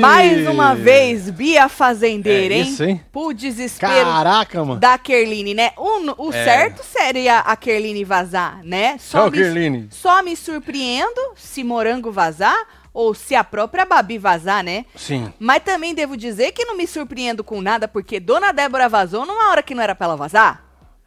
Mais uma vez, Bia Fazendeira, É hein? isso, hein? Por desespero Caraca, mano. da Kerline, né? O, o É. certo seria a Kerline vazar, né? Tchau, me, Kerline. só me surpreendo se Morango vazar ou se a própria Babi vazar, né? Sim. Mas também devo dizer que não me surpreendo com nada, porque Dona Débora vazou numa hora que não era pra ela vazar.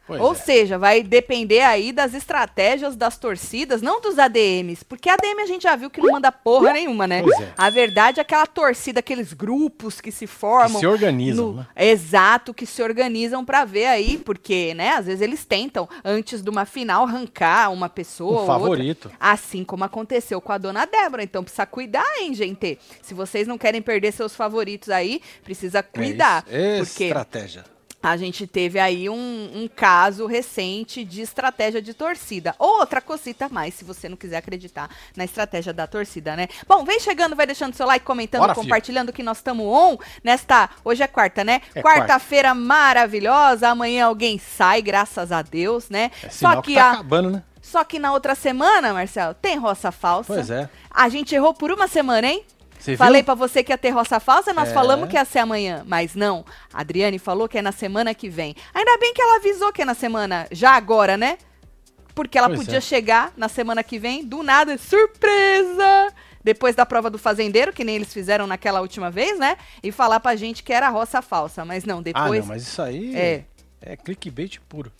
Pois Ou é. seja, vai depender aí das estratégias das torcidas, não dos ADMs. Porque ADM a gente já viu que não manda porra nenhuma, né? Pois é. A verdade é aquela torcida, aqueles grupos que se formam. Que se organizam, no- né? Exato, que se organizam pra ver aí, porque, né, às vezes eles tentam, antes de uma final, arrancar uma pessoa Um ou outra. favorito. Assim como aconteceu com a dona Débora. Então precisa cuidar, hein, gente? Se vocês não querem perder seus favoritos aí, precisa cuidar. É isso. porque Estratégia. A gente teve aí um, um caso recente de estratégia de torcida. Outra cosita a mais, se você não quiser acreditar na estratégia da torcida, né? Bom, vem chegando, vai deixando seu like, comentando, Bora, filho. compartilhando que nós estamos on nesta. Hoje é quarta, né? É Quarta-feira maravilhosa. Amanhã alguém sai, graças a Deus, né? É sinal que, tá acabando, né? Só que na outra semana, Marcelo, tem roça falsa. Pois é. A gente errou por uma semana, hein? Você Falei pra você que ia ter roça falsa, nós É. falamos que ia ser amanhã, mas não. A Adriane falou que é na semana que vem. Ainda bem que ela avisou que é na semana, já agora, né? Porque ela Pois podia é. chegar na semana que vem, do nada, surpresa! Depois da prova do fazendeiro, que nem eles fizeram naquela última vez, né? E falar pra gente que era roça falsa. Mas não, Ah, depois. não, mas isso aí É. é, clickbait puro.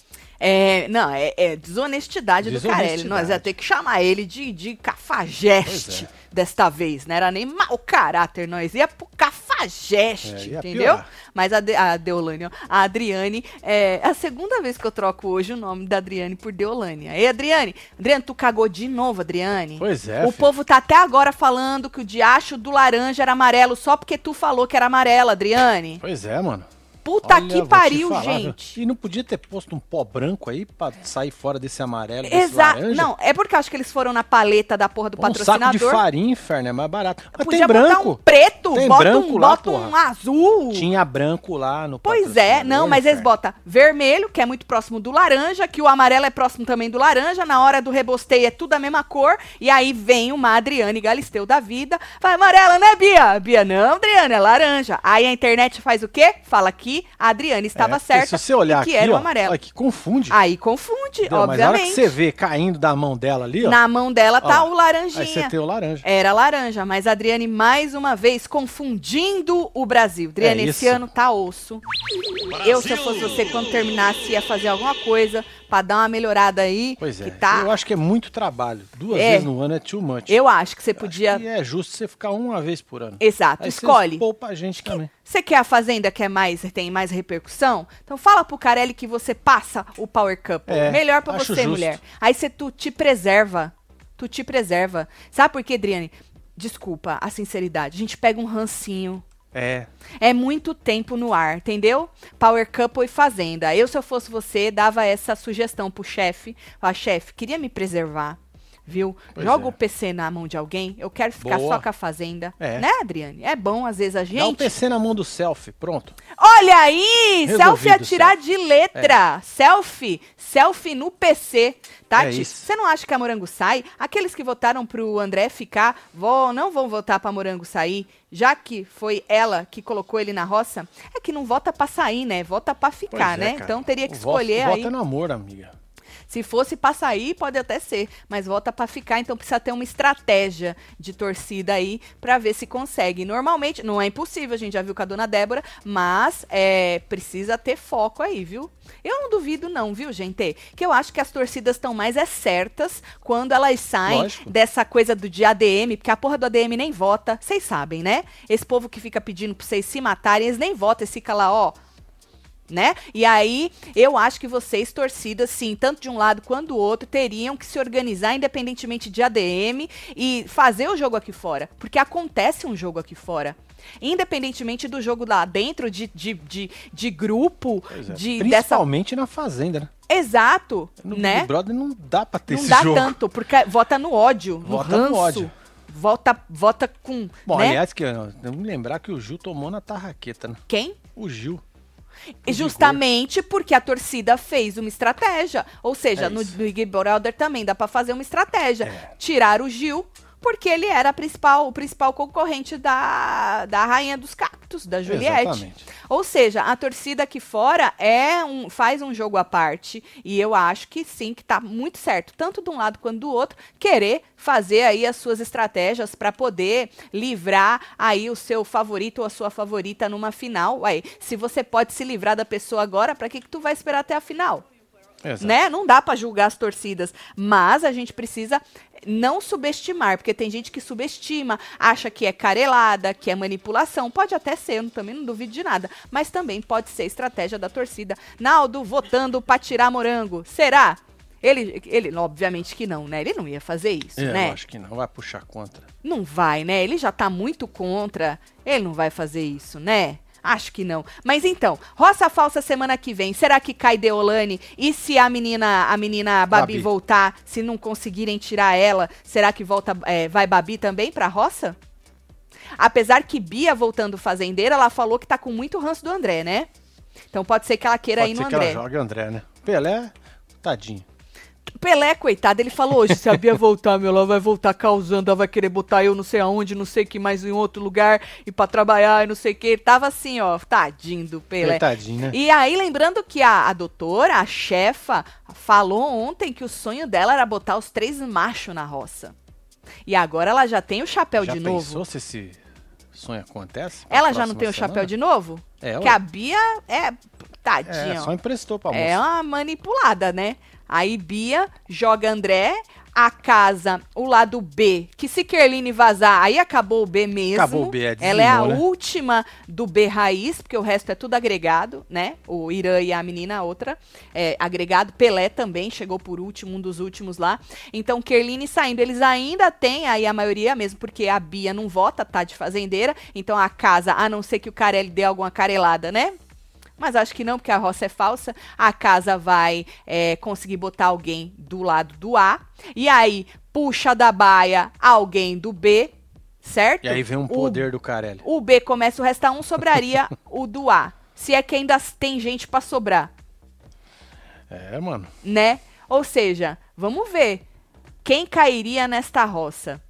É, não, é, é desonestidade, do Carelli. Desonestidade. Nós ia ter que chamar ele de, de cafajeste é. Desta vez. Não era nem mau caráter, nós ia pro cafajeste, É, ia entendeu? piorar. Mas a, De, a Deolane, ó, a Adriane, é a segunda vez que eu troco hoje o nome da Adriane por Deolane. Ei, Adriane, Adriane, tu cagou de novo, Adriane? Pois é, O filho. povo tá até agora falando que o diacho do laranja era amarelo só porque tu falou que era amarelo, Adriane. Pois é, mano. Puta Olha, que pariu, falar, gente. E não podia ter posto um pó branco aí pra sair fora desse amarelo, desse Exato. laranja? Não, é porque eu acho que eles foram na paleta da porra do um saco patrocinador. de farinha, inferno, é mais barato. Mas Podia tem branco. botar um preto, Tem bota branco um, lá, bota um porra. azul. Tinha branco lá no Pois é, não, patrocinador, mas eles botam vermelho, que é muito próximo do laranja, que o amarelo é próximo também do laranja, na hora do rebosteio é tudo a mesma cor, e aí vem uma Adriane Galisteu da vida, vai amarela, né, Bia? Bia, não, Adriane, é laranja. Aí a internet faz o quê? Fala que a Adriane estava É, certa Se você olhar que aqui, era o ó, amarelo. olha que confunde. Aí confunde, Entendeu? Mas na hora que obviamente. você vê caindo da mão dela ali, ó, Na mão dela tá Ó, o laranjinha. aí você tem o laranja. Era laranja, mas a Adriane mais uma vez confundindo o Brasil. Adriane, É esse ano tá osso. Eu, se eu fosse você, quando terminasse, ia fazer alguma coisa pra dar uma melhorada aí. Pois é, que tá. eu acho que é muito trabalho. Duas É. vezes no ano é too much. Eu acho que você podia. E é justo você ficar uma vez por ano. Exato, Aí escolhe. poupa a gente também. Você quer a Fazenda que é mais, tem mais repercussão? Então fala pro Carelli que você passa o Power Couple. É, Melhor pra acho você, justo. mulher. Aí você tu te preserva. Tu te preserva. Sabe por quê, Adriane? Desculpa a sinceridade. A gente pega um rancinho. É. É muito tempo no ar, entendeu? Power Couple e Fazenda. Eu, se eu fosse você, dava essa sugestão pro chefe. Falar, chefe, queria me preservar. Viu? Pois Joga é. o PC na mão de alguém. Eu quero ficar Boa. só com a Fazenda. É. Né, Adriane? É bom, às vezes, a Dá um gente. PC na mão do selfie, pronto. Olha aí! Resolvido, selfie a tirar selfie. de letra. Selfie. Selfie no PC. Tati, É isso. você não acha que a Morango sai? Aqueles que votaram pro André ficar, vó, não vão votar pra Morango sair, já que foi ela que colocou ele na roça? É que não vota pra sair, né? Vota pra ficar, Pois é, né? cara. Então teria que O escolher o aí. Voto é no amor, amiga. Se fosse pra sair, pode até ser, mas vota pra ficar, então precisa ter uma estratégia de torcida aí pra ver se consegue. Normalmente, não é impossível, a gente já viu com a dona Débora, mas é, precisa ter foco aí, viu? Eu não duvido não, viu, gente? Que eu acho que as torcidas estão mais é certas quando elas saem Lógico. dessa coisa do de ADM, porque a porra do ADM nem vota, vocês sabem, né? Esse povo que fica pedindo pra vocês se matarem, eles nem votam, eles ficam lá, ó, né? E aí, eu acho que vocês, torcidas, sim, tanto de um lado quanto do outro, teriam que se organizar independentemente de ADM e fazer o jogo aqui fora. Porque acontece um jogo aqui fora. Independentemente do jogo lá dentro, de, de, de, de grupo, é. de, dessa. Principalmente na Fazenda, né? Exato, No né? Big Brother não dá pra ter Não esse dá jogo. tanto, porque vota no ódio, Vota no no ódio. Vota, vota com. Bom, né? aliás, que, vamos lembrar que o Gil tomou na tarraqueta, né? Quem? O Gil. Justamente porque a torcida fez uma estratégia. Ou seja, É no. Big Brother também dá pra fazer uma estratégia. É. Tirar o Gil, porque ele era principal, o principal concorrente da, da Rainha dos Cactos, da Juliette. Exatamente. Ou seja, a torcida aqui fora é um, faz um jogo à parte. E eu acho que sim, que tá muito certo, tanto de um lado quanto do outro, querer fazer aí as suas estratégias para poder livrar aí o seu favorito ou a sua favorita numa final. Ué, se você pode se livrar da pessoa agora, para que, que tu vai esperar até a final? Exato. né? Não dá pra julgar as torcidas, mas a gente precisa não subestimar, porque tem gente que subestima, acha que é carelada, que é manipulação. Pode até ser, eu também não duvido de nada, mas também pode ser estratégia da torcida. Naldo votando pra tirar morango. Será? Ele, ele, obviamente que não, né? Ele não ia fazer isso, É, né? Eu acho que não, vai puxar contra. Não vai, né? Ele já tá muito contra. Ele não vai fazer isso, né? Acho que não. Mas então, roça falsa semana que vem. Será que cai Deolane? E se a menina, a menina Babi, Babi. voltar, se não conseguirem tirar ela, será que volta, é, vai Babi também pra roça? Apesar que Bia voltando fazendeira, ela falou que tá com muito ranço do André, né? Então pode ser que ela queira Pode ir ser no que André. ela jogue André, né? Pelé, tadinho. Pelé, coitado, ele falou hoje, se a Bia voltar, meu, ela vai voltar causando, ela vai querer botar eu não sei aonde, não sei que mais em outro lugar, e pra trabalhar, e não sei o que. Ele tava assim, ó, tadinho do Pelé. Tadinho, né? E aí, lembrando que a, a doutora, a chefa, falou ontem que o sonho dela era botar os três machos na roça. E agora ela já tem o chapéu já de pensou novo. se esse sonho acontece? Ela já não tem o chapéu de novo? É, que a Bia é. Tadinha. É, só emprestou pra moça. É uma manipulada, né? Aí Bia joga André, a casa, o lado B, que se Kerline vazar, aí acabou o B mesmo. Acabou o B, é, Ela é a dizimou, né? última do B raiz, porque o resto é tudo agregado, né? O Irã e a menina, a outra, é agregado. Pelé também chegou por último, um dos últimos lá. Então, Kerline saindo, eles ainda têm aí a maioria mesmo, porque a Bia não vota, tá de fazendeira. Então, a casa, a não ser que o Carelli dê alguma carelada, né? Mas acho que não, porque a roça é falsa. A casa vai é, conseguir botar alguém do lado do A. E aí, puxa da baia alguém do B, certo? E aí vem um O- poder do Carelli. O B começa o restar um, sobraria o do A. Se é que ainda tem gente pra sobrar, É, mano. né? Ou seja, vamos ver quem cairia nesta roça.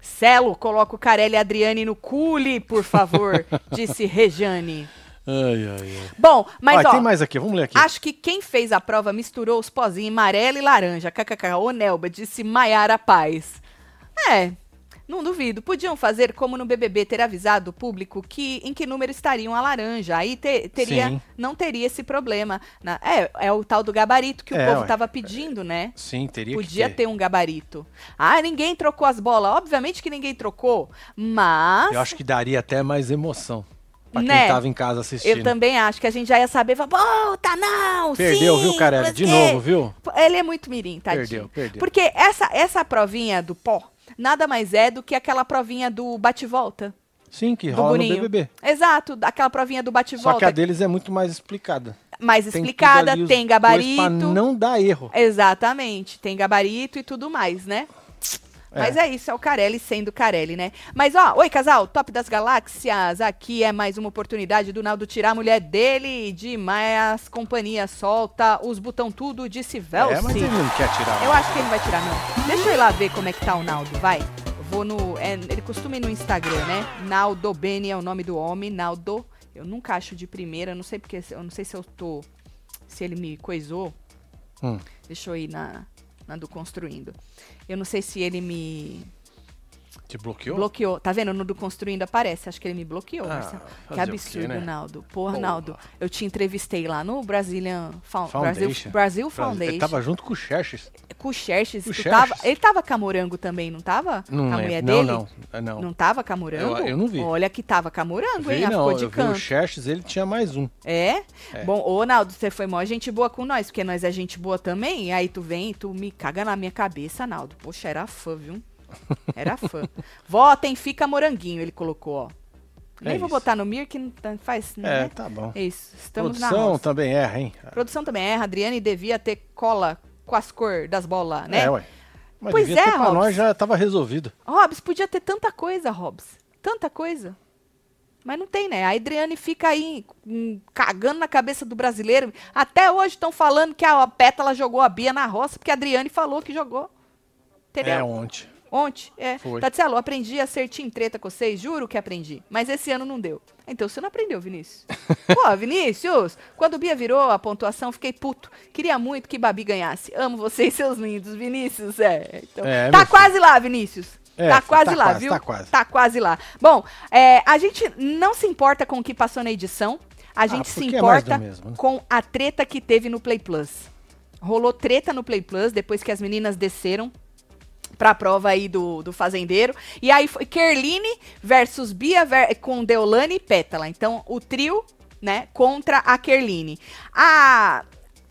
Celo, coloca o Carelli e Adriane no cule, por favor, disse Rejane. Ai, ai, ai. Bom, mas Ó, ó, tem mais aqui, vamos ler aqui. Acho que quem fez a prova misturou os pozinhos amarelo e laranja. KKK, ô Nelba, disse Maiara Paz. É, não duvido. Podiam fazer como no BBB, ter avisado o público que em que número estariam a laranja. Aí te- teria, Sim. não teria esse problema. Na- é, é o tal do gabarito que o É, povo ué. tava pedindo, né? Sim, teria Podia que ter um gabarito. Ah, ninguém trocou as bolas. Obviamente que ninguém trocou. Mas. Eu acho que daria até mais emoção. Pra quem Né? tava em casa assistindo. Eu também acho que a gente já ia saber, volta não, Perdeu, sim, viu, Carelli? De você." novo, viu? Pô, Ele é muito mirim, tadinho. Perdeu, perdeu. Porque essa, essa provinha do pó nada mais é do que aquela provinha do bate-volta. Sim, que rola Boninho. no BBB. Exato, aquela provinha do Só que a bate-volta. deles é muito mais explicada. Mais Tem explicada, tem gabarito. Pra não dar erro. Exatamente, tem gabarito e tudo mais, né? Mas é isso, é o Carelli sendo Carelli, né? Mas ó, oi casal, top das galáxias. Aqui é mais uma oportunidade do Naldo tirar a mulher dele de mais companhia. Solta os botão tudo, disse Velci. É, mas ele não quer tirar. Eu acho que ele não vai tirar, não. Deixa eu ir lá ver como é que tá o Naldo, vai. Eu vou no. é, ele costuma ir no Instagram, né? Naldo Beni é o nome do homem. Naldo. Eu nunca acho de primeira, não sei porque. Eu não sei se eu tô. Se ele me coisou. Hum. Deixa eu ir na, na do Construindo. Eu não sei se ele me Te bloqueou? bloqueou. Tá vendo? No do Construindo aparece. Acho que ele me bloqueou, Ah, Marcelo. Que fazer o quê, absurdo, né? Naldo. Porra, Porra. Naldo. Eu te entrevistei lá no Brazilian Fo- Brasil, Foundation. Brasil Foundation. Ele tava junto com o Xerxes. Com o Xerxes. Com tava- ele tava camorango também, não tava? Não a mulher não, dele? não, é, não. Não tava camorango? Eu- eu não vi. Olha que tava camorango, hein? Ela não, ficou de eu vi o canto. Xerxes, ele tinha mais um. É? É. Bom, ô Naldo, você foi mó gente boa com nós, porque nós é gente boa também. Aí tu vem e tu me caga na minha cabeça, Naldo. Poxa, era fã, viu? Era fã. Votem, fica moranguinho, ele colocou, ó. Nem É vou isso. botar no Mir, que não tá- faz. É, né? tá bom. É isso, estamos Produção também erra, hein? Produção também erra. Adriane devia ter cola com as cores das bolas, né? É, ué. Mas Pois devia é, ter pra nós já tava resolvido. Hobbs, podia ter tanta coisa, Hobbs. Tanta coisa. Mas não tem, né? A Adriane fica aí hum, cagando na cabeça do brasileiro. Até hoje estão falando que a Pétala jogou a Bia na roça, porque a Adriane falou que jogou. Entendeu? É ontem. Ontem, é. Foi. Tatielo, aprendi a ser team treta com vocês, juro que aprendi. Mas esse ano não deu. Então você não aprendeu, Vinícius. Pô, Vinícius, quando o Bia virou a pontuação, fiquei puto. Queria muito que Babi ganhasse. Amo vocês, seus lindos, Vinícius. É, então, É, tá quase lá, Vinícius. É, tá filho, quase tá lá, quase, viu? tá quase. Tá quase lá. Bom, é, a gente não se importa com o que passou na edição. A gente se porque é importa mesmo, né? com a treta que teve no Play Plus. Rolou treta no Play Plus depois que as meninas desceram pra prova aí do, do fazendeiro. E aí foi Kerline versus Bia ver- com Deolane e Pétala. Então, o trio, né, contra a Kerline. A...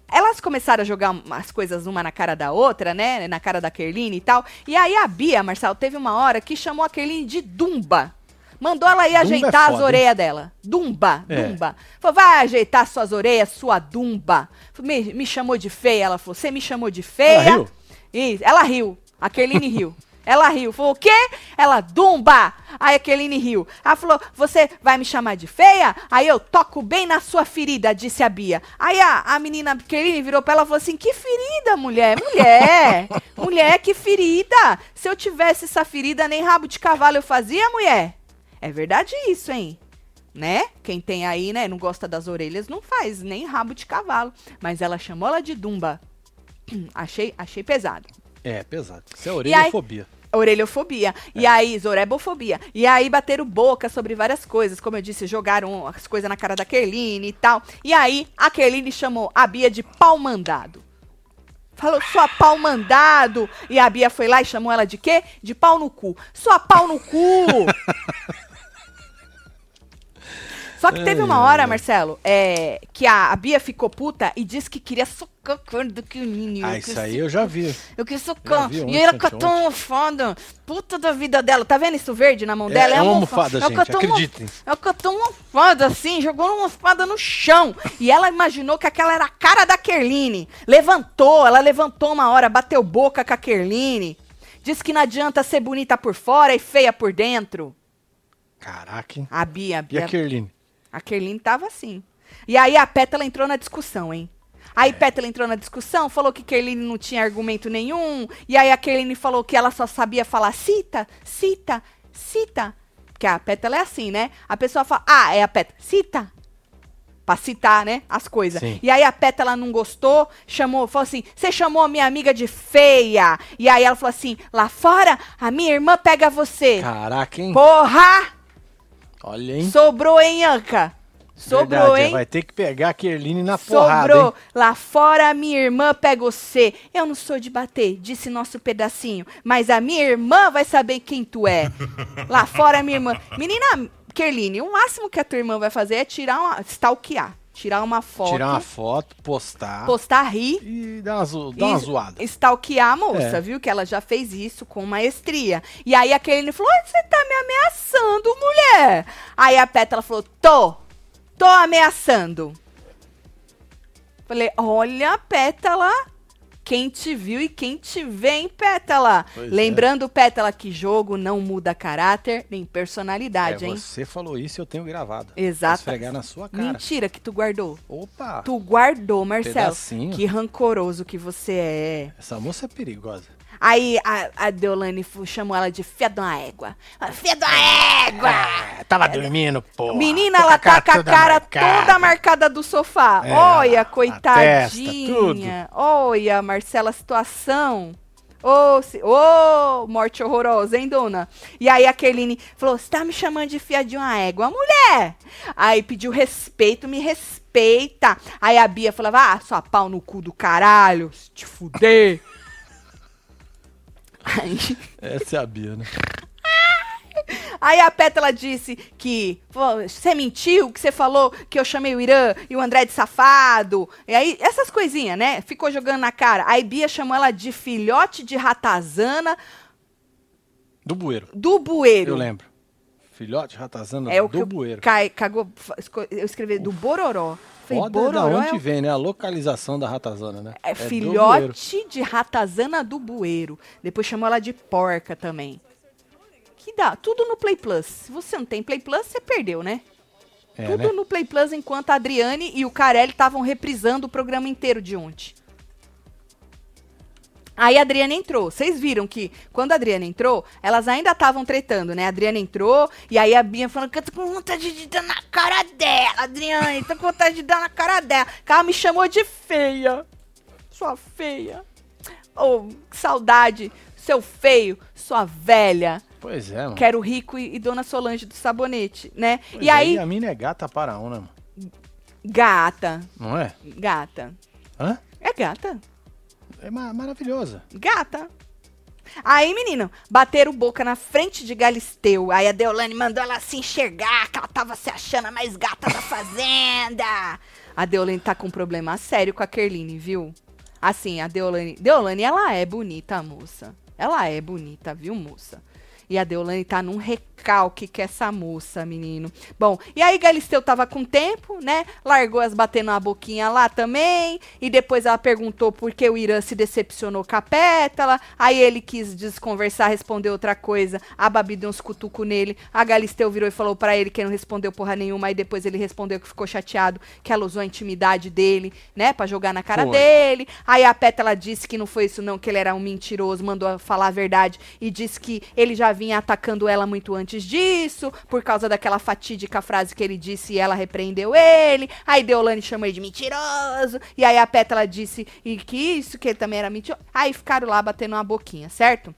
Elas começaram a jogar umas coisas uma na cara da outra, né? Na cara da Kerline e tal. E aí a Bia, Marcelo, teve uma hora que chamou a Kerline de Dumba. Mandou ela ir Dumba é ajeitar as foda, hein? orelhas dela. Dumba, É. Dumba. Falou, vai ajeitar suas orelhas, sua Dumba. Me, me chamou de feia. Ela falou, você me chamou de feia. Ela riu? Isso, ela riu. A Kerline riu. Ela riu. Falou, o quê? Ela, Dumba. Aí a Kerline riu. Ela falou, você vai me chamar de feia? Aí eu toco bem na sua ferida, disse a Bia. Aí a, a menina Kerline virou pra ela e falou assim, que ferida, mulher? Mulher. mulher, que ferida. Se eu tivesse essa ferida, nem rabo de cavalo eu fazia, mulher. É verdade isso, hein? Né? Quem tem aí, né, não gosta das orelhas, não faz nem rabo de cavalo. Mas ela chamou ela de Dumba. achei, achei pesado. É, pesado. Isso é aí- orelhofobia. Orelhofobia. E aí, zorebofobia. E aí, bateram boca sobre várias coisas. Como eu disse, jogaram as coisas na cara da Kerline e tal. E aí, a Kerline chamou a Bia de pau mandado. Falou, sua pau mandado. E a Bia foi lá e chamou ela de quê? De pau no cu. Sua pau no cu. Só que teve uma hora, Marcelo, é, que a, a Bia ficou puta e disse que queria socar a cara do Kerline. Ah, isso aí eu já vi. Eu quis socar. E ontem, ela catou uma almofada. Puta da vida dela. Tá vendo isso verde na mão dela? é uma almofa- almofada, Ela gente, uma- acreditem. Ela catou uma almofada assim, jogou uma almofada no chão. E ela imaginou que aquela era a cara da Kerline. Levantou, ela levantou uma hora, bateu boca com a Kerline. Disse que não adianta ser bonita por fora e feia por dentro. Caraca, hein? A Bia, a E Bia a Kerline? A Kerline tava assim. E aí a Pétala entrou na discussão, hein? Aí Pétala entrou na discussão, falou que Kerline não tinha argumento nenhum. E aí a Kerline falou que ela só sabia falar cita, cita, cita. Porque a Pétala é assim, né? A pessoa fala, ah, é a Pétala, cita. Pra citar, né? As coisas. Sim. E aí a Pétala não gostou, chamou, falou assim: você chamou a minha amiga de feia. E aí ela falou assim: lá fora, a minha irmã pega você. Caraca, hein? Porra! Olha, hein? Sobrou, hein, Anca? Sobrou, Verdade, hein? Vai ter que pegar a Kerline na porrada, Sobrou. Lá fora, minha irmã pega você. Eu não sou de bater, disse nosso pedacinho. Mas a minha irmã vai saber quem tu é. Lá fora, minha irmã. Menina, Kerline, o máximo que a tua irmã vai fazer é tirar uma. stalkear. Tirar uma foto. Tirar uma foto, postar Postar, rir. e dar uma, zo- dar uma zoada. Stalkear a moça, É. viu? Que ela já fez isso com maestria. E aí a Kerline falou: "Ai, você tá me ameaçando, mulher. Aí a Pétala falou: tô. Tô ameaçando. Falei: olha, Pétala. Quem te viu e quem te vê, hein, Pétala? Pois é. Lembrando, Pétala, que jogo não muda caráter nem É, personalidade, hein? você falou isso e eu tenho gravado. Exato. Vou esfregar na sua cara. Mentira que tu guardou. Opa! Tu guardou, Marcelo. Pedacinho. Que rancoroso que você é. Essa moça é perigosa. Aí a, a Deolane chamou ela de fia de uma égua. Fia de uma égua! Ah, tava dormindo, pô. Menina, ela tá com a cara toda marcada do sofá. É, Olha, coitadinha. Olha, Marcela, a situação. Ô, se- ô, morte horrorosa, hein, dona? E aí a Kerline falou: Você tá me chamando de fia de uma égua, mulher? Aí pediu respeito, me respeita. Aí a Bia falava: Ah, sua pau no cu do caralho, se te fuder. Aí. Essa é a Bia, né? Aí a Pétala disse que você mentiu, que você falou que eu chamei o Irã e o André de safado. E aí, essas coisinhas, né? Ficou jogando na cara. Aí Bia chamou ela de filhote de ratazana Do bueiro. do bueiro. Eu lembro. Filhote ratazana É o que do bueiro. cai, cagou, eu escrevi do bororó. Falei, foda é da Bororó onde é vem, né? A localização da ratazana, né? É, bueiro. filhote de ratazana do bueiro. Depois chamou ela de porca também. Que dá, tudo no Play Plus. Se você não tem Play Plus, você perdeu, né? É, tudo né? no Play Plus, enquanto a Adriane e o Carelli estavam reprisando o programa inteiro de ontem. Aí a Adriana entrou. Vocês viram que quando a Adriana entrou, elas ainda estavam tretando, né? A Adriana entrou e aí a Bia falando que eu tô com vontade de dar na cara dela, Adriane, tô com vontade de dar na cara dela. Que ela me chamou de feia. Sua feia. Oh, que saudade. Seu feio, sua velha. Pois é, mano. Quero rico e, e Dona Solange do sabonete, né? Pois e é, aí, a mina é gata para um, né, mano? gata, Não é? gata. Hã? É gata. É ma- maravilhosa. Gata. Aí, menino, bateram boca na frente de Galisteu. Aí a Deolane mandou ela se enxergar, que ela tava se achando a mais gata da fazenda. A Deolane tá com um problema sério com a Kerline, viu? Assim, a Deolane. Deolane, ela é bonita, moça. Ela é bonita, viu, moça? E a Deolane tá num recalque que essa moça, menino. Bom, e aí Galisteu tava com tempo, né? Largou as batendo a boquinha lá também. E depois ela perguntou por que o Irã se decepcionou com a Pétala. Aí ele quis desconversar, responder outra coisa. A Babi deu uns cutucos nele. A Galisteu virou e falou pra ele que não respondeu porra nenhuma. Aí depois ele respondeu que ficou chateado, que ela usou a intimidade dele, né? Pra jogar na cara Foi. dele. Aí a Pétala disse que não foi isso não, que ele era um mentiroso, mandou falar a verdade. E disse que ele já vinha atacando ela muito antes disso, por causa daquela fatídica frase que ele disse e ela repreendeu ele. Aí Deolane chamou ele de mentiroso. E aí a Pétala disse e que isso, que ele também era mentiroso. Aí ficaram lá batendo uma boquinha, certo?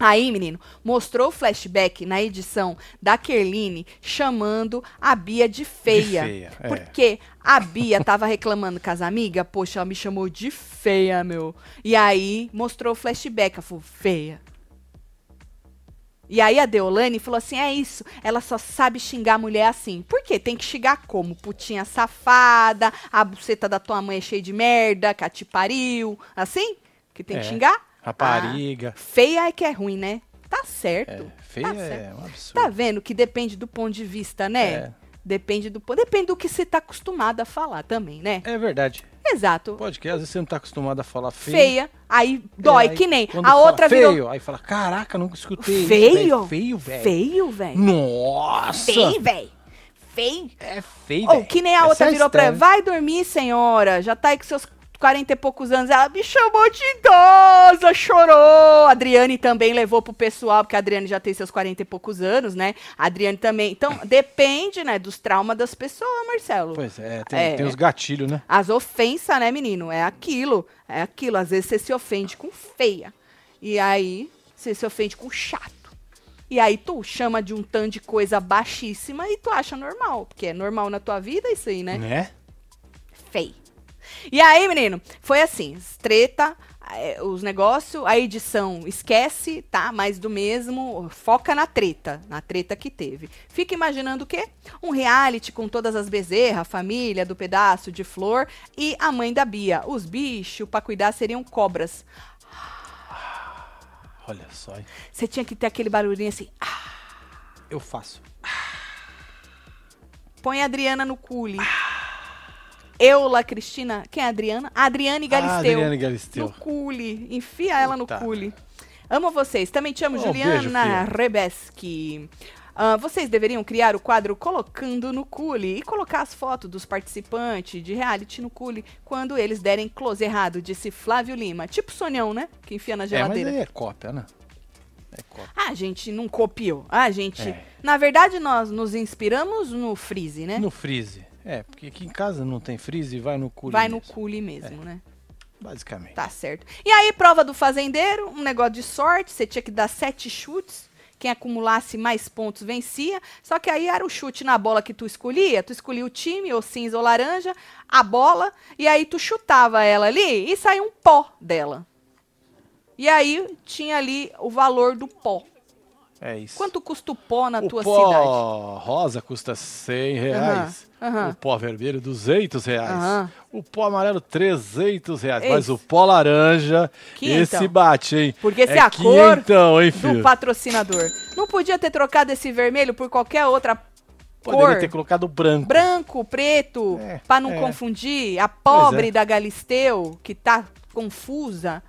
Aí, menino, mostrou o flashback na edição da Kerline chamando a Bia de feia. feia, é. Porque a Bia tava reclamando com as amigas, poxa, ela me chamou de feia, meu. E aí mostrou o flashback, ela falou, feia. E aí a Deolane falou assim: é isso, ela só sabe xingar a mulher assim. Por quê? Tem que xingar como? Putinha safada, a buceta da tua mãe é cheia de merda, que a te pariu. Assim? Que tem que É. xingar? Rapariga. Ah, feia é que é ruim, né? Tá certo. É, feia Tá é certo. um absurdo. Tá vendo que depende do ponto de vista, né? É. Depende do. Depende do que você tá acostumado a falar também, né? É verdade. Exato. Pode que às vezes você não tá acostumado a falar feio. Feia. Aí dói, É, aí que nem. A outra feio, virou. Aí fala, caraca, nunca escutei Feio? isso. Feio, velho. Feio, velho. Nossa! Feio, velho. Feio. É feio, Ou velho. que nem a Essa outra é virou pra estranha. vai dormir, senhora. Já tá aí com seus 40 e poucos anos. Ela me chamou de idosa, chorou. A Adriane também levou pro pessoal, porque a Adriane já tem seus 40 e poucos anos, né? A Adriane também. Então, depende, né, dos traumas das pessoas, Marcelo. Pois é, tem, É. tem os gatilhos, né? As ofensas, né, menino? É aquilo. É aquilo. Às vezes você se ofende com feia. E aí você se ofende com chato. E aí tu chama de um tanto de coisa baixíssima e tu acha normal. Porque é normal na tua vida isso aí, né? Né? Feio. E aí, menino, foi assim, treta, é, os negócios, a edição esquece, tá? Mais do mesmo, foca na treta, na treta que teve. Fica imaginando o quê? Um reality com todas as bezerras, família do pedaço de flor e a mãe da Bia. Os bichos pra cuidar seriam cobras. Olha só? Você tinha que ter aquele barulhinho assim. ah, Eu faço. põe a Adriana no cule. Eula, Cristina, quem é a Adriana? Adriane Galisteu. Ah, Adriane Galisteu. No cule. Enfia ela no Eita. cule. Amo vocês. Também te amo, Oh, Juliana beijo, Rebeski. Ah, vocês deveriam criar o quadro Colocando no Cule e colocar as fotos dos participantes de reality no Cule quando eles derem close errado, disse Flávio Lima. Tipo sonhão, né? Que enfia na É, mas geladeira. aí é cópia, né? É cópia. A gente não copiou. A gente. É. Na verdade, nós nos inspiramos no Freeze, né? No freeze. É, porque aqui em casa não tem freeze e vai no cu. Vai no mesmo, Cule mesmo, né? Basicamente. Tá certo. E aí, prova do fazendeiro, um negócio de sorte, você tinha que dar sete chutes. Quem acumulasse mais pontos vencia. Só que aí era o chute na bola que tu escolhia. Tu escolhia o time, ou cinza ou laranja, a bola, e aí tu chutava ela ali e saía um pó dela. E aí tinha ali o valor do pó. É isso. Quanto custa o pó na o tua pó cidade? rosa custa 100 reais. Aham, aham. O pó vermelho, 200 reais. Aham. O pó amarelo, 300 reais. Esse. Mas o pó laranja, Quinhentão. esse bate, hein? Porque se é a cor hein, do patrocinador. Não podia ter trocado esse vermelho por qualquer outra Poderia cor. ter colocado branco. Branco, preto, É, pra não é. confundir. A pobre é. da Galisteu, que tá confusa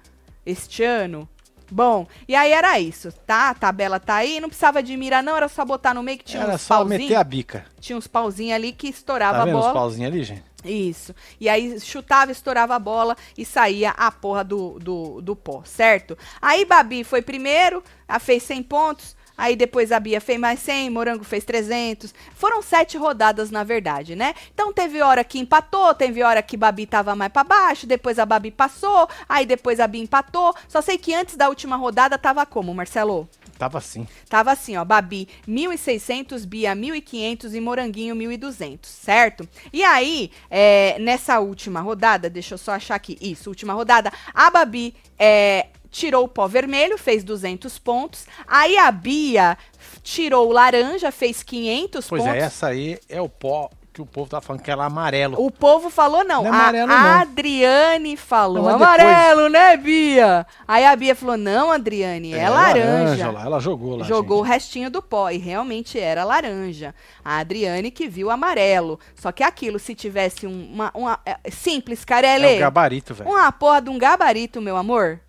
este ano. Bom, e aí era isso, tá? A tabela tá aí, não precisava de mira não, era só botar no meio que tinha Era uns só meter pauzinhos. a bica. Tinha uns pauzinhos ali que estourava Tá a vendo os bola. pauzinhos ali, gente? Isso. E aí chutava, estourava a bola e saía a porra do, do, do pó, certo? Aí Babi foi primeiro, fez 100 pontos. Aí depois a Bia fez mais 100, Morango fez 300. Foram sete rodadas, na verdade, né? Então teve hora que empatou, teve hora que Babi tava mais pra baixo, depois a Babi passou, aí depois a Bia empatou. Só sei que antes da última rodada tava como, Marcelo? Tava assim. Tava assim, ó, Babi 1.600, Bia 1.500 e Moranguinho 1.200, certo? E aí, é, nessa última rodada, deixa eu só achar aqui, isso, última rodada, a Babi é, tirou o pó vermelho, fez 200 pontos, aí a Bia tirou o laranja, fez 500 Pois pontos. é, essa aí é o pó que o povo tá falando que era amarelo. O povo falou não. Não é a amarelo, não. Adriane falou. Não, mas amarelo, né, Bia? Aí a Bia falou: não, Adriane, é, laranja. lá, ela jogou lá. Jogou o gente. restinho do pó e realmente era laranja. A Adriane que viu amarelo. Só que aquilo, se tivesse um- uma. uma é, simples, É Carelli. o gabarito, velho. uma porra de um gabarito, meu amor.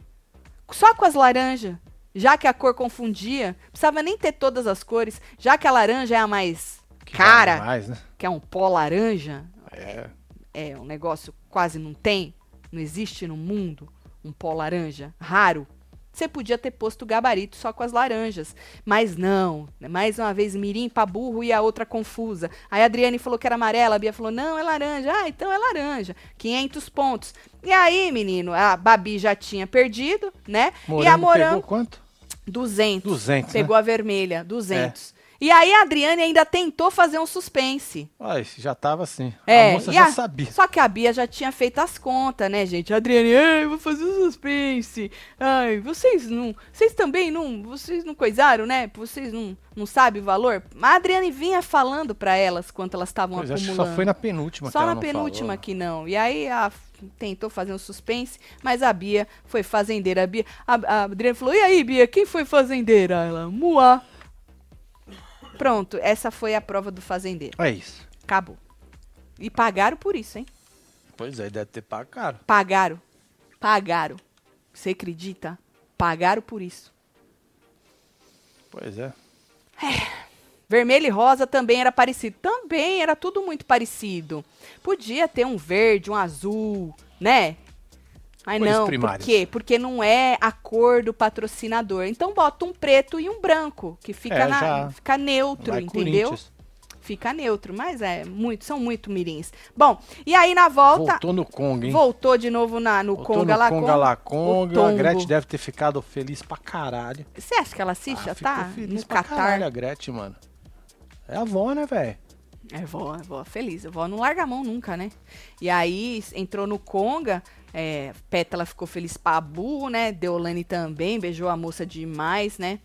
Só com as laranjas. Já que a cor confundia. Precisava nem ter todas as cores. Já que a laranja é a mais Que cara, Mais, né? que é um pó laranja. É. É um negócio quase não tem. Não existe no mundo um pó laranja. Raro. Você podia ter posto o gabarito só com as laranjas. Mas não. Mais uma vez, mirim pra burro e a outra confusa. Aí a Adriane falou que era amarela, a Bia falou, não, é laranja. Ah, então é laranja. 500 pontos. E aí, menino, a Babi já tinha perdido, né? e a Morango Morango, pegou quanto? 200. 200, Pegou né? a vermelha, 200. E aí a Adriane ainda tentou fazer um suspense. Olha, esse já tava assim. É, a moça já a- sabia. Só que a Bia já tinha feito as contas, né, gente? A Adriane, ai, vou fazer um suspense. Ai, vocês não. Vocês também não. Vocês não coisaram, né? Vocês não, não sabem o valor. A Adriane vinha falando pra elas quanto elas estavam Pois acho que acumulando. só foi na penúltima Só na não penúltima falou. que não. E aí a tentou fazer um suspense, mas a Bia foi fazendeira. A, Bia, a, a Adriane falou: E aí, Bia, quem foi fazendeira? Ela, Muá. Pronto, essa foi a prova do fazendeiro. É isso. Acabou. E pagaram por isso, hein? Pois é, deve ter pago caro. Pagaram. Pagaram. Você acredita? Pagaram por isso. Pois é. Vermelho e rosa também era parecido. Também era tudo muito parecido. Podia ter um verde, um azul, né? Mas Cores não, primárias. por quê? Porque não é a cor do patrocinador. Então bota um preto e um branco, que fica, É, na- fica neutro, Vai entendeu? Fica neutro, mas é muito, são muito mirins. Bom, e aí na volta Voltou no Conga, hein? voltou de novo na, no Voltou Conga no lá Conga. A. Gretchen deve ter ficado feliz pra caralho. Você acha que ela assiste? Ah, tá feliz no pra Catar? caralho a Gretchen, mano. É a avó, né, velho? É vó, é vó feliz. A vó não larga a mão nunca, né? E aí entrou no Conga, é, Pétala ficou feliz pra Bu, né? Deolane também, beijou a moça demais, né?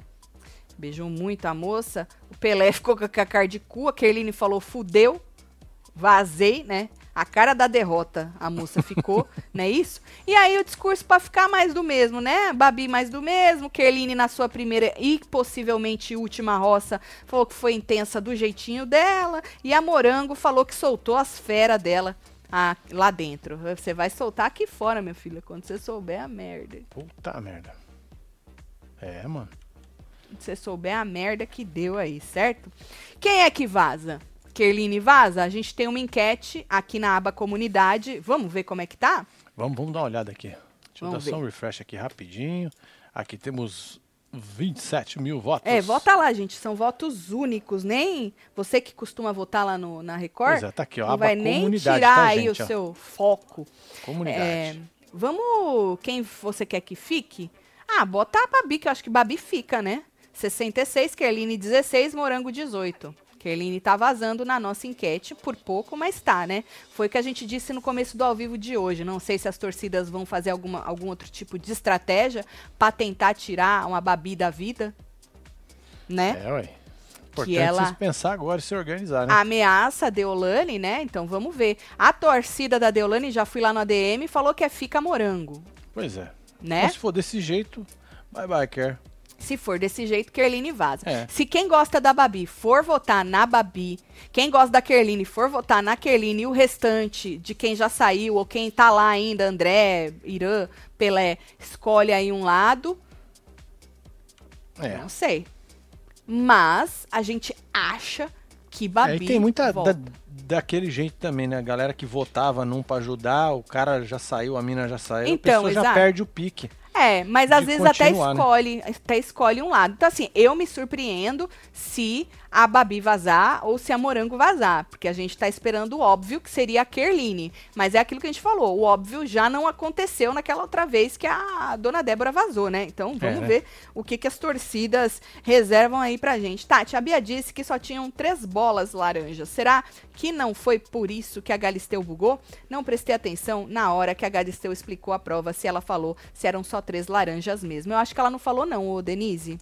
Beijou muito a moça. O Pelé ficou com a cara de cu, a Kerline falou fudeu, vazei, né? A cara da derrota a moça ficou, não é isso? E aí o discurso pra ficar mais do mesmo, né? Babi mais do mesmo, Kerline na sua primeira e possivelmente última roça falou que foi intensa do jeitinho dela, e a Morango falou que soltou as feras dela ah, lá dentro. Você vai soltar aqui fora, minha filha, quando você souber a merda. Puta merda. É, mano. Quando você souber a merda que deu aí, certo? Quem é que vaza? Kerline vaza? A gente tem uma enquete aqui na aba comunidade. Vamos ver como é que tá? Vamos, vamos dar uma olhada aqui. Deixa eu Vamos dar só ver. um refresh aqui rapidinho. Aqui temos 27 mil votos. É, vota lá, gente. São votos únicos. Nem você que costuma votar lá no, na Record. Pois é, tá aqui, ó. não vai nem comunidade, tirar tá, aí gente, o ó. seu foco. Comunidade. É, vamos. Quem você quer que fique? Ah, bota a Babi, que eu acho que Babi fica, né? 66, Kerline 16, Morango 18. Kerline tá vazando na nossa enquete, por pouco, mas tá, né? Foi o que a gente disse no começo do ao vivo de hoje. Não sei se as torcidas vão fazer alguma, algum outro tipo de estratégia pra tentar tirar uma Babi da vida, né? É, ué. Importante ela- pensar agora e se organizar, né? ameaça a Deolane, né? Então vamos ver. A torcida da Deolane, já fui lá no ADM, falou que é fica morango, Pois é. né? Então, se for desse jeito, bye bye, Kerr. Se for desse jeito, Kerline vaza. É. Se quem gosta da Babi for votar na Babi, quem gosta da Kerline for votar na Kerline e o restante de quem já saiu ou quem tá lá ainda, André, Irã, Pelé, escolhe aí um lado, É. não sei. Mas a gente acha que É, Babi e tem muita volta. da- daquele jeito também, né? A galera que votava num pra ajudar, o cara já saiu, a mina já saiu, Então, a pessoa já exato. perde o pique. É, mas às vezes até né? escolhe, até escolhe um lado. Então, assim, eu me surpreendo se a Babi vazar ou se a Morango vazar. Porque a gente tá esperando o óbvio, que seria a Kerline. Mas é aquilo que a gente falou. O óbvio já não aconteceu naquela outra vez que a dona Débora vazou, né? Então, vamos né? ver o que, que as torcidas reservam aí pra gente. Tati, a Bia disse que só tinham três bolas laranjas. Será que não foi por isso que a Galisteu bugou? Não prestei atenção na hora que a Galisteu explicou a prova, se ela falou se eram só três laranjas mesmo. Eu acho que ela não falou não, ô Denise.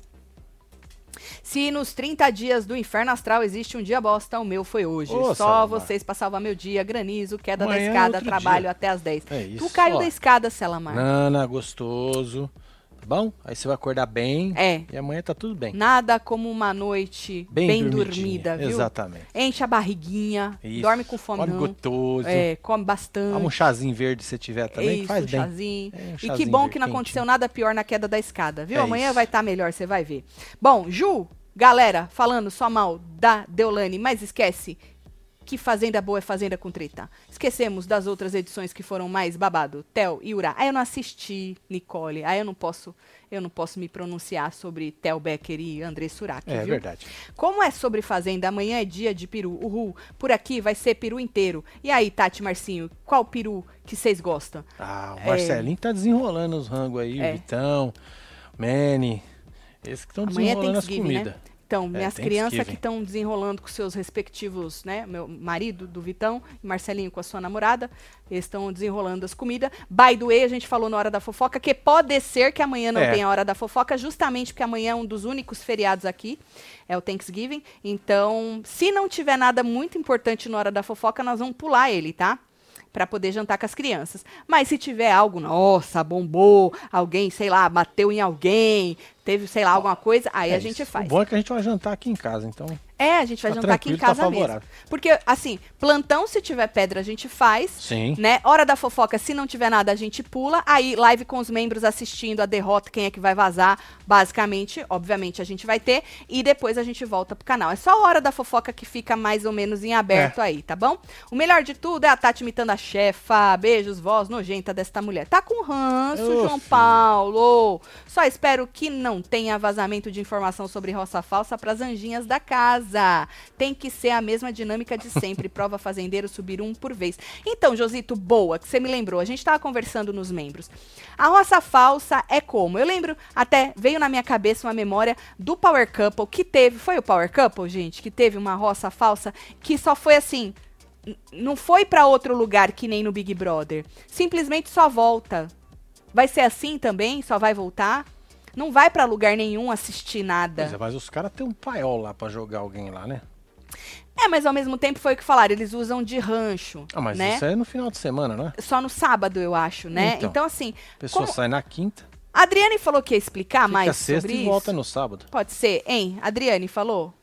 Se nos 30 dias do inferno astral existe um dia bosta, o meu foi hoje. Ô, Só vocês pra salvar meu dia. Granizo, queda Amanhã da é escada, outro trabalho dia. até as 10. É tu isso, caiu ó. da escada, Selamar. Nana, gostoso. Tá bom? Aí você vai acordar bem. É. E amanhã tá tudo bem. Nada como uma noite bem, Bem, dormida, viu? Exatamente. Enche a barriguinha, Isso. dorme com fome Come gostoso. É, come bastante. Toma um chazinho verde se tiver também, que Isso, faz um bem. chazinho. É, um e que chazinho bom verde que não quentinho. aconteceu nada pior na queda da escada, viu? É Amanhã isso. vai estar melhor, você vai ver. Bom, Ju, galera, falando só mal da Deolane, mas esquece que Fazenda Boa é Fazenda com treta. Esquecemos das outras edições que foram mais babado. Tel e Urá. Ah, eu não assisti, Nicole. Ah, eu não posso, eu não posso me pronunciar sobre Tel Becker e André Surak, É viu? verdade. Como é sobre Fazenda, amanhã é dia de peru. Uhul. Por aqui vai ser peru inteiro. E aí, Tati Marcinho, qual peru que vocês gostam? Ah, o Marcelinho tá desenrolando os rangos aí, É. o Vitão, Manny. Esses que estão Amanhã é desenrolando as Thanksgiving, comidas. né? Então, minhas crianças que estão desenrolando com seus respectivos, né? Meu marido do Vitão e Marcelinho com a sua namorada, eles estão desenrolando as comidas. By the way, a gente falou na hora da fofoca que pode ser que amanhã não É. tenha hora da fofoca, justamente porque amanhã é um dos únicos feriados aqui, é o Thanksgiving. Então, se não tiver nada muito importante na hora da fofoca, nós vamos pular ele, tá? Pra poder jantar com as crianças. Mas se tiver algo, nossa, bombou, alguém, sei lá, bateu em alguém, teve, sei lá, alguma coisa, aí É a gente isso. faz. O bom é que a gente vai jantar aqui em casa, então. É, a gente vai Tá jantar aqui em tá casa mesmo. favorável. Porque, assim, plantão, se tiver pedra, a gente faz. Sim. Né? Hora da fofoca, se não tiver nada, a gente pula. Aí, live com os membros assistindo a derrota, quem é que vai vazar, basicamente, obviamente, a gente vai ter. E depois a gente volta pro canal. É só a hora da fofoca que fica mais ou menos em aberto aí, tá bom? O melhor de tudo é a Tati imitando a chefa. Beijos, voz nojenta desta mulher. Tá com ranço, João. Paulo. Só espero que não tenha vazamento de informação sobre roça falsa pras anjinhas da casa. Tem que ser a mesma dinâmica de sempre. Prova fazendeiro subir um por vez. Então, Josito, boa, que você me lembrou. A gente tava conversando nos membros. A roça falsa é como? Eu lembro, até veio na minha cabeça uma memória do Power Couple que teve. Foi o Power Couple, gente? Que teve uma roça falsa que só foi assim. Não foi pra outro lugar que nem no Big Brother. Simplesmente só volta. Vai ser assim também? Só vai voltar? Não vai pra lugar nenhum assistir nada. É, mas os caras têm um paiol lá pra jogar alguém lá, né? É, mas ao mesmo tempo foi o que falaram, eles usam de rancho, Ah, mas né? isso é no final de semana, né? Só no sábado, eu acho, né? Então, Então. assim, A pessoa como- sai na quinta, a Adriane falou que ia explicar fica mais sexta sobre e isso. volta no sábado. Pode ser, hein? Adriane falou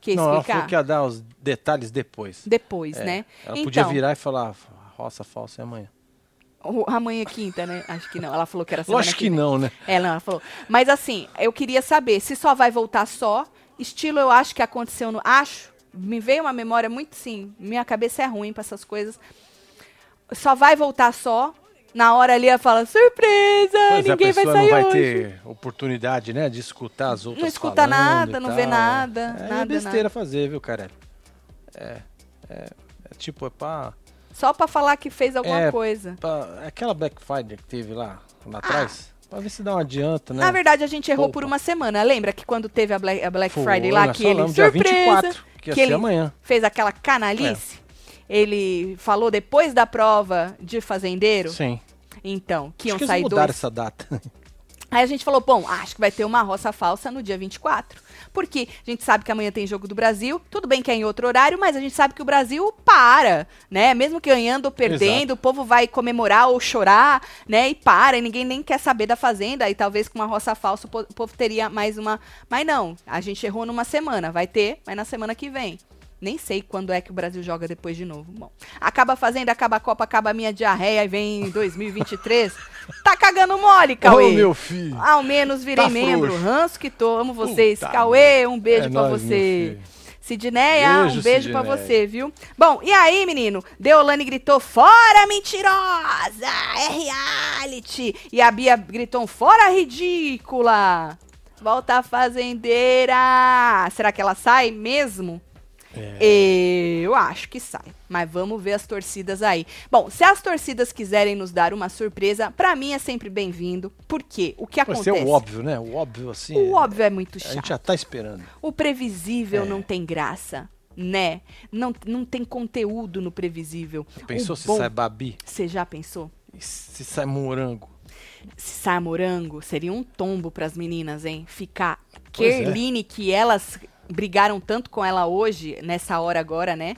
que ia Não, ela explicar falou que ia dar os detalhes depois. depois, É, né? Ela então, podia virar e falar, "Ah, roça falsa é amanhã. Amanhã é quinta, né? Acho que não. Ela falou que era semana Lógico que não, né? É, não, ela falou. Mas assim, eu queria saber se só vai voltar só. Estilo, eu acho que aconteceu no. Acho. Me veio uma memória muito sim. Minha cabeça é ruim pra essas coisas. Só vai voltar só. Na hora ali ela fala, surpresa! Pois é, ninguém vai sair não vai hoje. ter oportunidade, né, de escutar as outras Não escuta nada, não vê tal. nada, É, nada, é besteira fazer, viu, cara? É, é, é tipo, é pra, Só pra falar que fez alguma É, coisa. pra- Aquela Black Friday que teve lá, lá atrás, pra ver se dá um adianto, né? Ah. Na verdade, a gente errou Poupa. por uma semana. Lembra que quando teve a Black, a Black Foi, Friday lá, que ele, surpresa, 24, que ser ele amanhã. fez aquela canalice? Ele falou depois da prova de fazendeiro? Sim. Então, que iam Acho que eles sair mudaram dois. essa data. Aí a gente falou, bom, acho que vai ter uma roça falsa no dia 24. Porque a gente sabe que amanhã tem jogo do Brasil, tudo bem que é em outro horário, mas a gente sabe que o Brasil para, né? Mesmo que ganhando ou perdendo, Exato. o povo vai comemorar ou chorar, né? E para, e ninguém nem quer saber da Fazenda, e talvez com uma roça falsa o povo teria mais uma... Mas não, a gente errou numa semana, vai ter, mas na semana que vem. Nem sei quando é que o Brasil joga depois de novo. Bom, acaba a Fazenda, acaba a Copa, acaba a minha diarreia e vem 2023. tá cagando mole, Cauê. Ô, meu filho. Ao menos virei tá membro. Frouxo. Ranço que tô, amo vocês. Puta Cauê, um beijo é pra nóis, você. Sidneia, um beijo para você, viu? Bom, e aí, menino? Deolane gritou, fora mentirosa! É reality! E a Bia gritou, fora ridícula! Volta a fazendeira! Será que ela sai mesmo? É. Eu acho que sai. Mas vamos ver as torcidas aí. Bom, se as torcidas quiserem nos dar uma surpresa, para mim é sempre bem-vindo. Por quê? O que acontece? Vai ser o óbvio, né? O óbvio, assim. O é... óbvio é muito chato. A gente já tá esperando. O previsível é. não tem graça. Né? Não, não tem conteúdo no previsível. Pensou o se bom... sai Babi? Você já pensou? E se sai morango? Se sai morango, seria um tombo para as meninas, hein? Ficar pois é. Kerline, é. que elas brigaram tanto com ela hoje, nessa hora agora, né?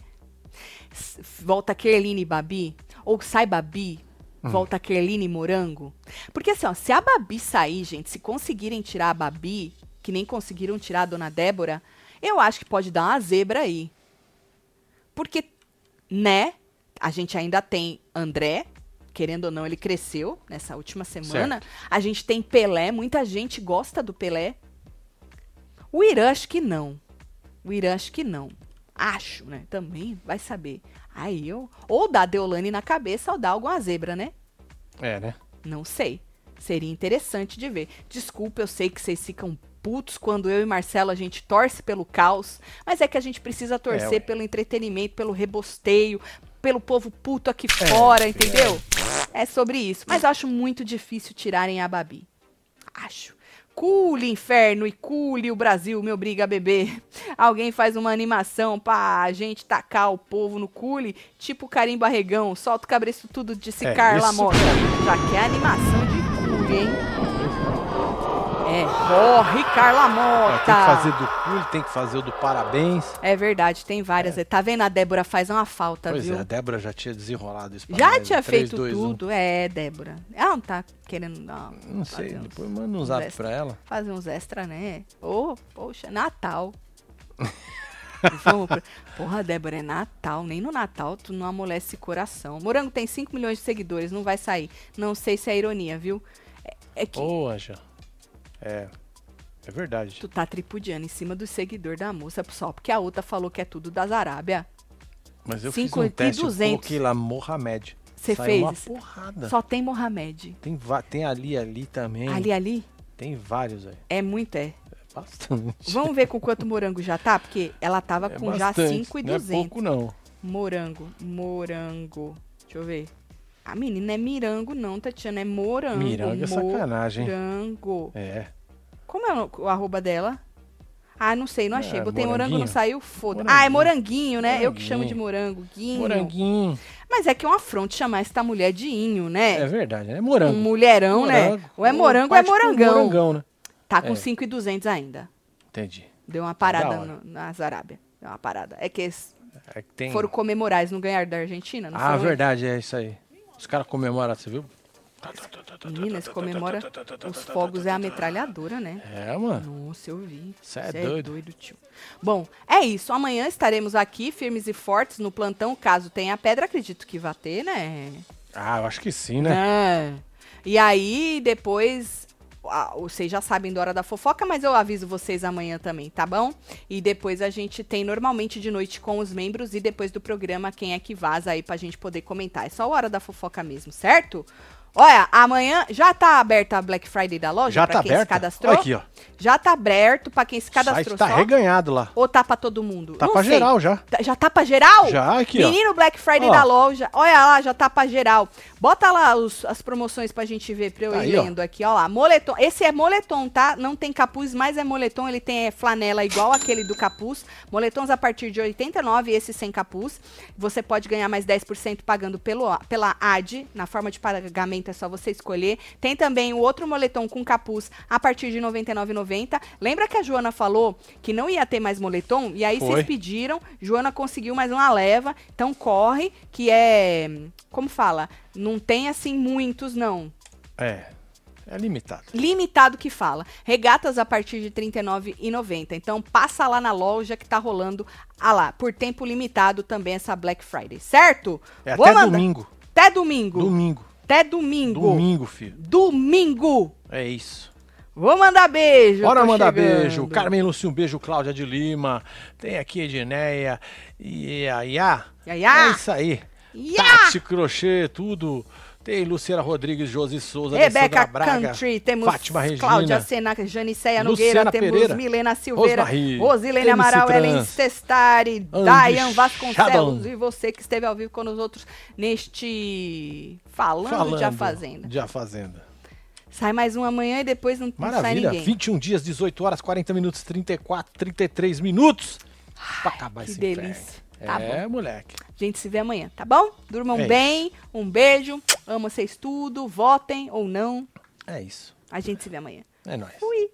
Volta Kerline e Babi. Ou sai Babi, hum. volta Kerline e Morango. Porque assim, ó, se a Babi sair, gente, se conseguirem tirar a Babi, que nem conseguiram tirar a Dona Débora, eu acho que pode dar uma zebra aí. Porque, né, a gente ainda tem André, querendo ou não, ele cresceu nessa última semana. Certo. A gente tem Pelé, muita gente gosta do Pelé. O Irã acho que não. O Irã acho que não. Acho, né? Também vai saber. Aí eu. Ou dá Deolane na cabeça ou dá alguma zebra, né? É, né? Não sei. Seria interessante de ver. Desculpa, eu sei que vocês ficam putos quando eu e Marcelo a gente torce pelo caos, mas é que a gente precisa torcer é, pelo entretenimento, pelo rebosteio, pelo povo puto aqui é, fora, entendeu? É. é sobre isso. Mas eu acho muito difícil tirarem a Babi. Acho. Cule inferno e cule o Brasil, me obriga a beber. Alguém faz uma animação pra gente tacar o povo no cule, tipo Carim Barregão, solta o cabresto tudo de é, Carla Mota. Já que é animação de cule, hein? É, corre, Carla Mota. Tem que fazer do cool, tem que fazer o do parabéns. É verdade, tem várias. É. Tá vendo? A Débora faz uma falta, pois viu? é, a Débora já tinha desenrolado isso. Já tinha 3, feito 2, tudo. 1. É, Débora. Ela não tá querendo dar. Não sei, uns, depois manda uns zap pra ela. Fazer uns extra, né? Ô, oh, poxa, Natal. Vamos pra... Porra, Débora, é Natal. Nem no Natal tu não amolece coração. Morango tem 5 milhões de seguidores, não vai sair. Não sei se é ironia, viu? É, é que. Ô, Anja. É. É verdade. Tu tá tripudiando em cima do seguidor da moça só porque a outra falou que é tudo das Arábia. Mas eu Cinco, fiz um teste, 200. eu coloquei lá Mohamed. Você fez? uma porrada. Só tem Mohamed. Tem, tem ali, ali também. Ali, ali? Tem vários aí. É muito, é. é bastante. Vamos ver com quanto morango já tá? Porque ela tava é com bastante. já 5,200. Não é pouco, não. Morango, morango. Deixa eu ver. A menina é mirango, não, Tatiana. É morango. Mirango é sacanagem. Morango. É. Como é o, o arroba dela? Ah, não sei, não achei. É, Botei morango, não saiu, foda. Ah, é moranguinho, né? Moranguinho. Eu que chamo de morango. Guinho. Moranguinho. Mas é que é um afronte chamar essa mulher de inho, né? É verdade, é morango. Um mulherão, né? morango. né? Ou é morango ou é morangão. morangão, né? Tá com é. 5,200 ainda. Entendi. Deu uma parada no, nas Arábia. Deu uma parada. É que eles é que tem... foram comemorar, eles não ganharam da Argentina, não Ah, verdade, é isso aí. Os caras comemoram, você viu? Minas comemora os fogos é a metralhadora, né? É, mano. Nossa, eu vi. Você é doido. é doido, tio. Bom, é isso. Amanhã estaremos aqui, firmes e fortes, no plantão, caso tenha pedra. Acredito que vai ter, né? Ah, eu acho que sim, né? É. E aí, depois, vocês já sabem da hora da fofoca, mas eu aviso vocês amanhã também, tá bom? E depois a gente tem normalmente de noite com os membros e depois do programa quem é que vaza aí pra gente poder comentar. É só a hora da fofoca mesmo, certo? Olha, amanhã já tá aberta a Black Friday da loja já pra tá quem aberta? se cadastrou? Olha aqui, ó. Já tá aberto pra quem se cadastrou. Já tá reganhado lá. Ou tá pra todo mundo? Tá Não pra sei. geral já. Tá, já tá pra geral? Já, aqui, Menino ó. Black Friday ó. da loja. Olha lá, já tá pra geral. Bota lá os, as promoções pra gente ver, pra eu tá ir aí, lendo ó. aqui. Ó lá, moletom. Esse é moletom, tá? Não tem capuz, mas é moletom. Ele tem é, flanela igual aquele do capuz. Moletons a partir de 89, esse sem capuz. Você pode ganhar mais 10% pagando pelo, pela AD, na forma de pagamento 99,90, é só você escolher. Tem também o outro moletom com capuz a partir de 99,90. Lembra que a Joana falou que não ia ter mais moletom? E aí Foi. vocês pediram, Joana conseguiu mais uma leva. Então corre, que é, como fala, não tem assim muitos não. É. É limitado. Limitado que fala. Regatas a partir de R$ 39,90. Então passa lá na loja que tá rolando ah lá, por tempo limitado também essa Black Friday, certo? É Vou até mandar- domingo. Até domingo. Domingo. Até domingo. Domingo, filho. Domingo. É isso. Vou mandar beijo. Bora mandar chegando. beijo. Carmen Lúcia, um beijo. Cláudia de Lima. Tem aqui Edneia. E a Iá. É isso aí. Yá. Tati, crochê, tudo. Tem Luciana Rodrigues, Josi Souza, Rebeca Braga, Country, temos Fátima Regina, Cláudia Sena, Janiceia Luciana Nogueira, temos Pereira, Milena Silveira, Rosmarie, Rosilene Amaral, Ellen Sestari, Andy Dayan Vasconcelos Shaban. e você que esteve ao vivo com os outros neste Falando, falando de A Fazenda. De A Fazenda. Sai mais um amanhã e depois não, não sai Maravilha. ninguém. 21 dias, 18 horas, 40 minutos, 34, 33 minutos. Pra acabar que esse delícia. inferno. Tá é, moleque. A gente se vê amanhã, tá bom? Durmam É bem, um beijo, amo vocês tudo, votem ou não. É isso. A gente se vê amanhã. É nóis. Fui.